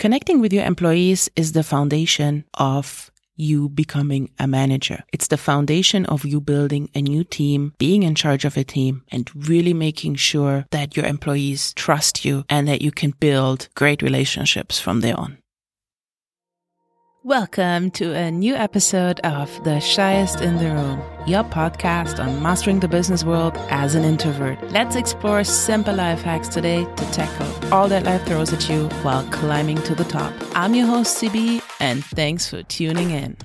Connecting with your employees is the foundation of you becoming a manager. It's the foundation of you building a new team, being in charge of a team, and really making sure that your employees trust you and that you can build great relationships from there on. Welcome to a new episode of The Shyest in the Room, your podcast on mastering the business world as an introvert. Let's explore simple life hacks today to tackle all that life throws at you while climbing to the top. I'm your host, CB, and thanks for tuning in.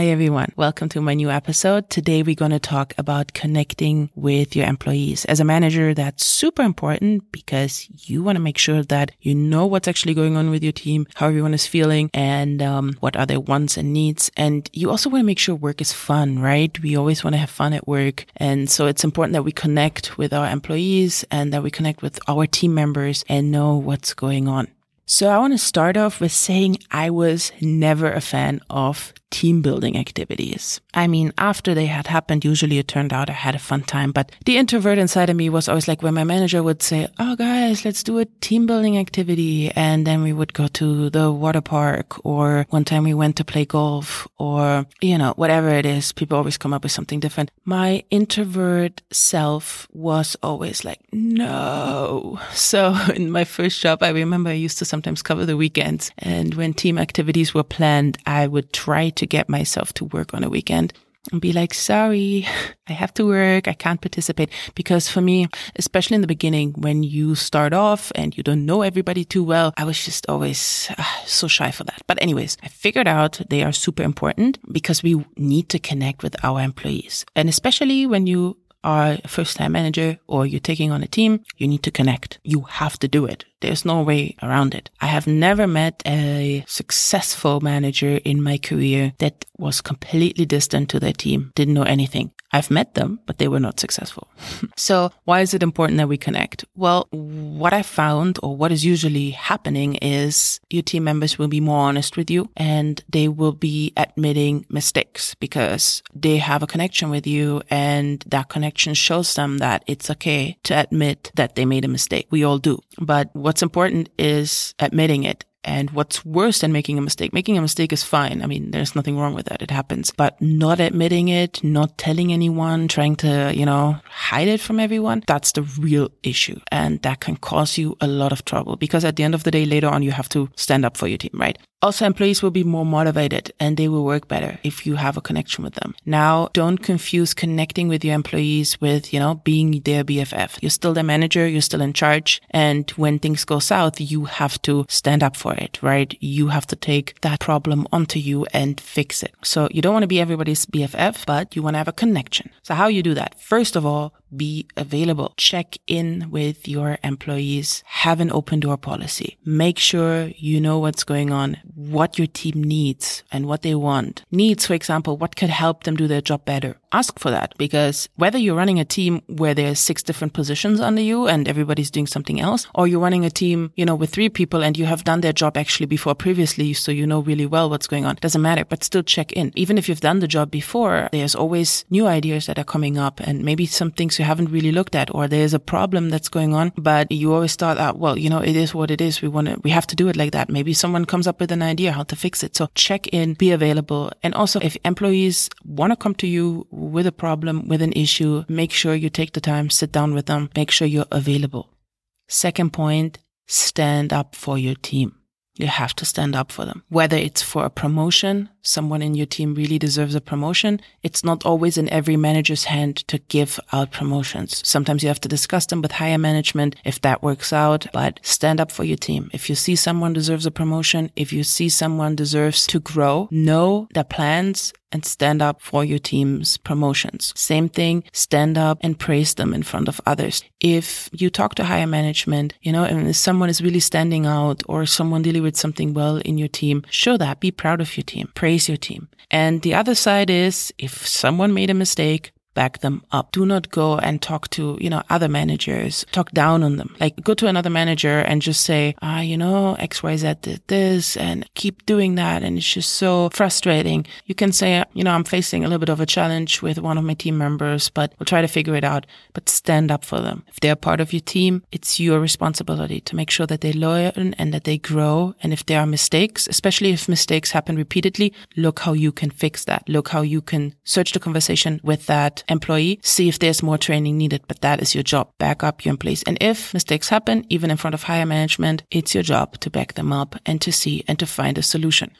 Hi, everyone. Welcome to my new episode. Today, we're going to talk about connecting with your employees. As a manager, that's super important because you want to make sure that you know what's actually going on with your team, how everyone is feeling, and um, what are their wants and needs. And you also want to make sure work is fun, right? We always want to have fun at work. And so it's important that we connect with our employees and that we connect with our team members and know what's going on. So I want to start off with saying I was never a fan of team building activities. I mean, after they had happened, usually it turned out I had a fun time, but the introvert inside of me was always like when my manager would say, Oh guys, let's do a team building activity. And then we would go to the water park or one time we went to play golf or, you know, whatever it is. People always come up with something different. My introvert self was always like, no. So in my first job, I remember I used to sometimes cover the weekends and when team activities were planned, I would try to to get myself to work on a weekend and be like, sorry, I have to work. I can't participate. Because for me, especially in the beginning, when you start off and you don't know everybody too well, I was just always uh, so shy for that. But anyways, I figured out they are super important because we need to connect with our employees. And especially when you are a first time manager or you're taking on a team, you need to connect. You have to do it. There's no way around it. I have never met a successful manager in my career that was completely distant to their team, didn't know anything. I've met them, but they were not successful. so why is it important that we connect? Well, what I found or what is usually happening is your team members will be more honest with you and they will be admitting mistakes because they have a connection with you and that connection shows them that it's okay to admit that they made a mistake. We all do. But what's important is admitting it and what's worse than making a mistake? Making a mistake is fine. I mean, there's nothing wrong with that. It happens. But not admitting it, not telling anyone, trying to, you know, hide it from everyone, that's the real issue. And that can cause you a lot of trouble because at the end of the day, later on, you have to stand up for your team, right? Also, employees will be more motivated and they will work better if you have a connection with them. Now, don't confuse connecting with your employees with, you know, being their BFF. You're still their manager. You're still in charge. And when things go south, you have to stand up for it, right? You have to take that problem onto you and fix it. So you don't want to be everybody's BFF, but you want to have a connection. So how you do that? First of all, be available. Check in with your employees. Have an open door policy. Make sure you know what's going on, what your team needs and what they want. Needs, for example, what could help them do their job better? Ask for that because whether you're running a team where there's six different positions under you and everybody's doing something else, or you're running a team, you know, with three people and you have done their job actually before previously, so you know really well what's going on. Doesn't matter, but still check in. Even if you've done the job before, there's always new ideas that are coming up and maybe some things you haven't really looked at, or there's a problem that's going on, but you always thought, ah, well, you know, it is what it is. We want to, we have to do it like that. Maybe someone comes up with an idea how to fix it. So check in, be available. And also if employees want to come to you with a problem, with an issue, make sure you take the time, sit down with them, make sure you're available. Second point, stand up for your team. You have to stand up for them. Whether it's for a promotion, someone in your team really deserves a promotion. It's not always in every manager's hand to give out promotions. Sometimes you have to discuss them with higher management if that works out, but stand up for your team. If you see someone deserves a promotion, if you see someone deserves to grow, know their plans and stand up for your team's promotions. Same thing, stand up and praise them in front of others. If you talk to higher management, you know, and if someone is really standing out or someone delivered something well in your team, show that, be proud of your team, praise your team. And the other side is if someone made a mistake, back them up. Do not go and talk to, you know, other managers, talk down on them. Like go to another manager and just say, ah, you know, XYZ did this and keep doing that. And it's just so frustrating. You can say, you know, I'm facing a little bit of a challenge with one of my team members, but we'll try to figure it out, but stand up for them. If they're part of your team, it's your responsibility to make sure that they learn and that they grow. And if there are mistakes, especially if mistakes happen repeatedly, look how you can fix that. Look how you can search the conversation with that employee, see if there's more training needed, but that is your job. Back up your employees. And if mistakes happen, even in front of higher management, it's your job to back them up and to see and to find a solution.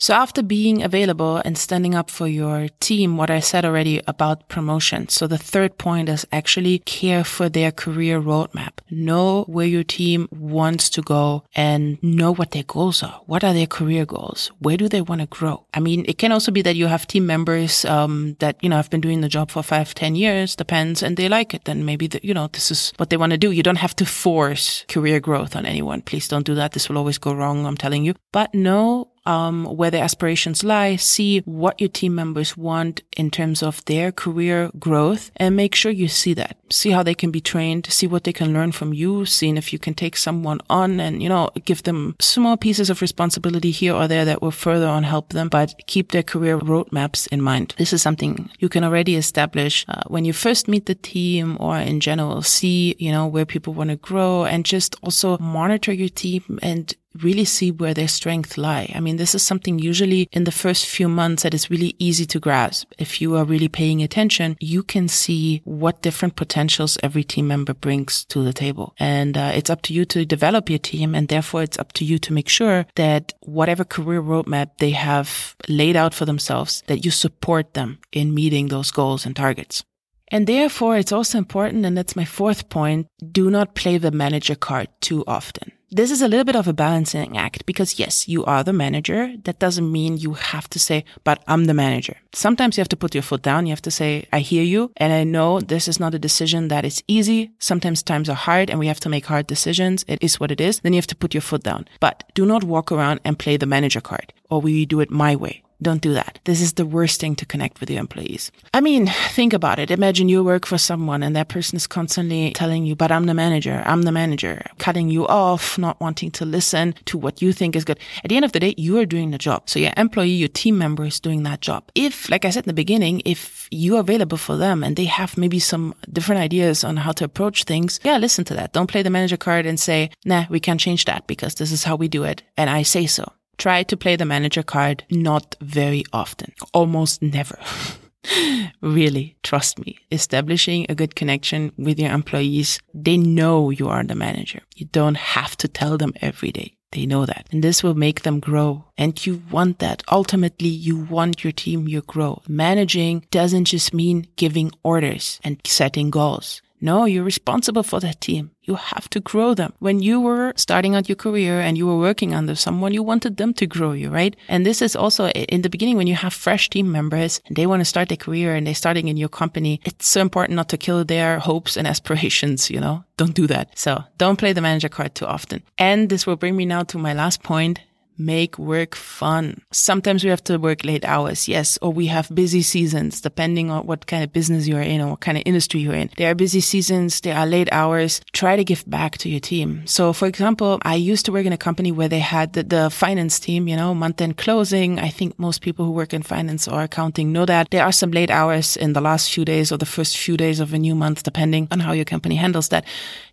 So after being available and standing up for your team, what I said already about promotion. So the third point is actually care for their career roadmap. Know where your team wants to go and know what their goals are. What are their career goals? Where do they want to grow? I mean, it can also be that you have team members, um, that, you know, have been doing the job for five, ten years, depends, and they like it. Then maybe, the, you know, this is what they want to do. You don't have to force career growth on anyone. Please don't do that. This will always go wrong. I'm telling you, but know um, where their aspirations lie, see what your team members want in terms of their career growth, and make sure you see that. See how they can be trained, see what they can learn from you, seeing if you can take someone on and, you know, give them small pieces of responsibility here or there that will further on help them, but keep their career roadmaps in mind. This is something you can already establish uh, when you first meet the team or in general, see, you know, where people want to grow and just also monitor your team and really see where their strengths lie. I mean, this is something usually in the first few months that is really easy to grasp. If you are really paying attention, you can see what different potentials every team member brings to the table. And uh, it's up to you to develop your team. And therefore, it's up to you to make sure that whatever career roadmap they have laid out for themselves, that you support them in meeting those goals and targets. And therefore, it's also important, and that's my fourth point, do not play the manager card too often. This is a little bit of a balancing act because yes, you are the manager. That doesn't mean you have to say, but I'm the manager. Sometimes you have to put your foot down. You have to say, I hear you. And I know this is not a decision that is easy. Sometimes times are hard and we have to make hard decisions. It is what it is. Then you have to put your foot down, but do not walk around and play the manager card or we do it my way. Don't do that. This is the worst thing to connect with your employees. I mean, think about it. Imagine you work for someone and that person is constantly telling you, but I'm the manager. I'm the manager, cutting you off, not wanting to listen to what you think is good. At the end of the day, you are doing the job. So your employee, your team member is doing that job. If, like I said in the beginning, if you are available for them and they have maybe some different ideas on how to approach things, yeah, listen to that. Don't play the manager card and say, nah, we can't change that because this is how we do it. And I say so try to play the manager card not very often, almost never. really, trust me, establishing a good connection with your employees, they know you are the manager. You don't have to tell them every day. They know that. And this will make them grow. And you want that. Ultimately, you want your team to grow. Managing doesn't just mean giving orders and setting goals. No, you're responsible for that team. You have to grow them. When you were starting out your career and you were working under someone, you wanted them to grow you, right? And this is also in the beginning when you have fresh team members and they want to start their career and they're starting in your company. It's so important not to kill their hopes and aspirations, you know? Don't do that. So don't play the manager card too often. And this will bring me now to my last point make work fun. Sometimes we have to work late hours, yes, or we have busy seasons, depending on what kind of business you're in or what kind of industry you're in. There are busy seasons, there are late hours. Try to give back to your team. So, for example, I used to work in a company where they had the, the finance team, you know, month end closing. I think most people who work in finance or accounting know that there are some late hours in the last few days or the first few days of a new month, depending on how your company handles that.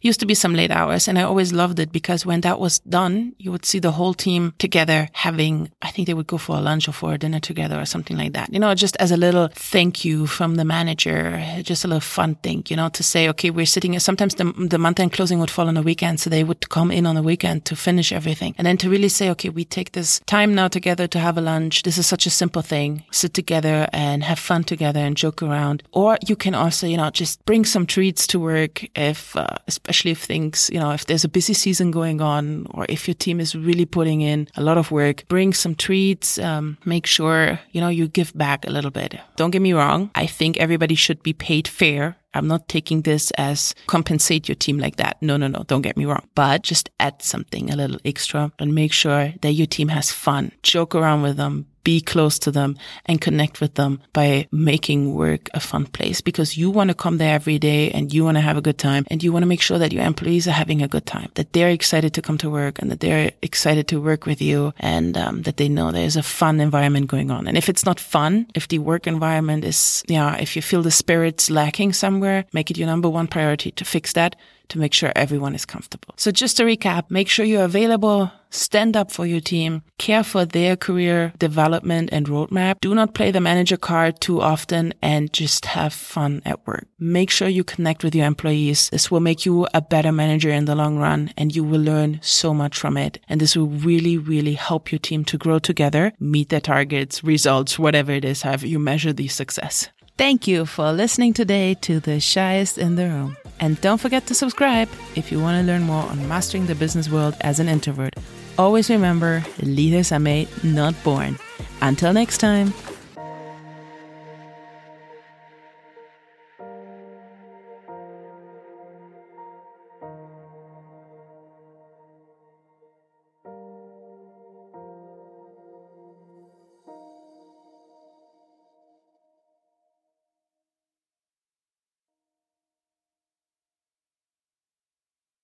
Used to be some late hours. And I always loved it because when that was done, you would see the whole team together together having, I think they would go for a lunch or for a dinner together or something like that. You know, just as a little thank you from the manager, just a little fun thing, you know, to say, okay, we're sitting, sometimes the, the month end closing would fall on a weekend. So they would come in on the weekend to finish everything. And then to really say, okay, we take this time now together to have a lunch. This is such a simple thing. Sit together and have fun together and joke around. Or you can also, you know, just bring some treats to work if, uh, especially if things, you know, if there's a busy season going on or if your team is really putting in a lot of work, bring some treats, um, make sure, you know, you give back a little bit. Don't get me wrong. I think everybody should be paid fair. I'm not taking this as compensate your team like that. No, no, no. Don't get me wrong. But just add something a little extra and make sure that your team has fun. Joke around with them be close to them and connect with them by making work a fun place because you want to come there every day and you want to have a good time and you want to make sure that your employees are having a good time, that they're excited to come to work and that they're excited to work with you and um, that they know there's a fun environment going on. And if it's not fun, if the work environment is, yeah, if you feel the spirit's lacking somewhere, make it your number one priority to fix that to make sure everyone is comfortable. So just to recap, make sure you're available, stand up for your team, care for their career development and roadmap. Do not play the manager card too often and just have fun at work. Make sure you connect with your employees. This will make you a better manager in the long run and you will learn so much from it. And this will really, really help your team to grow together, meet their targets, results, whatever it is, however you measure the success. Thank you for listening today to The Shyest in the Room. And don't forget to subscribe if you want to learn more on mastering the business world as an introvert. Always remember leaders are made, not born. Until next time.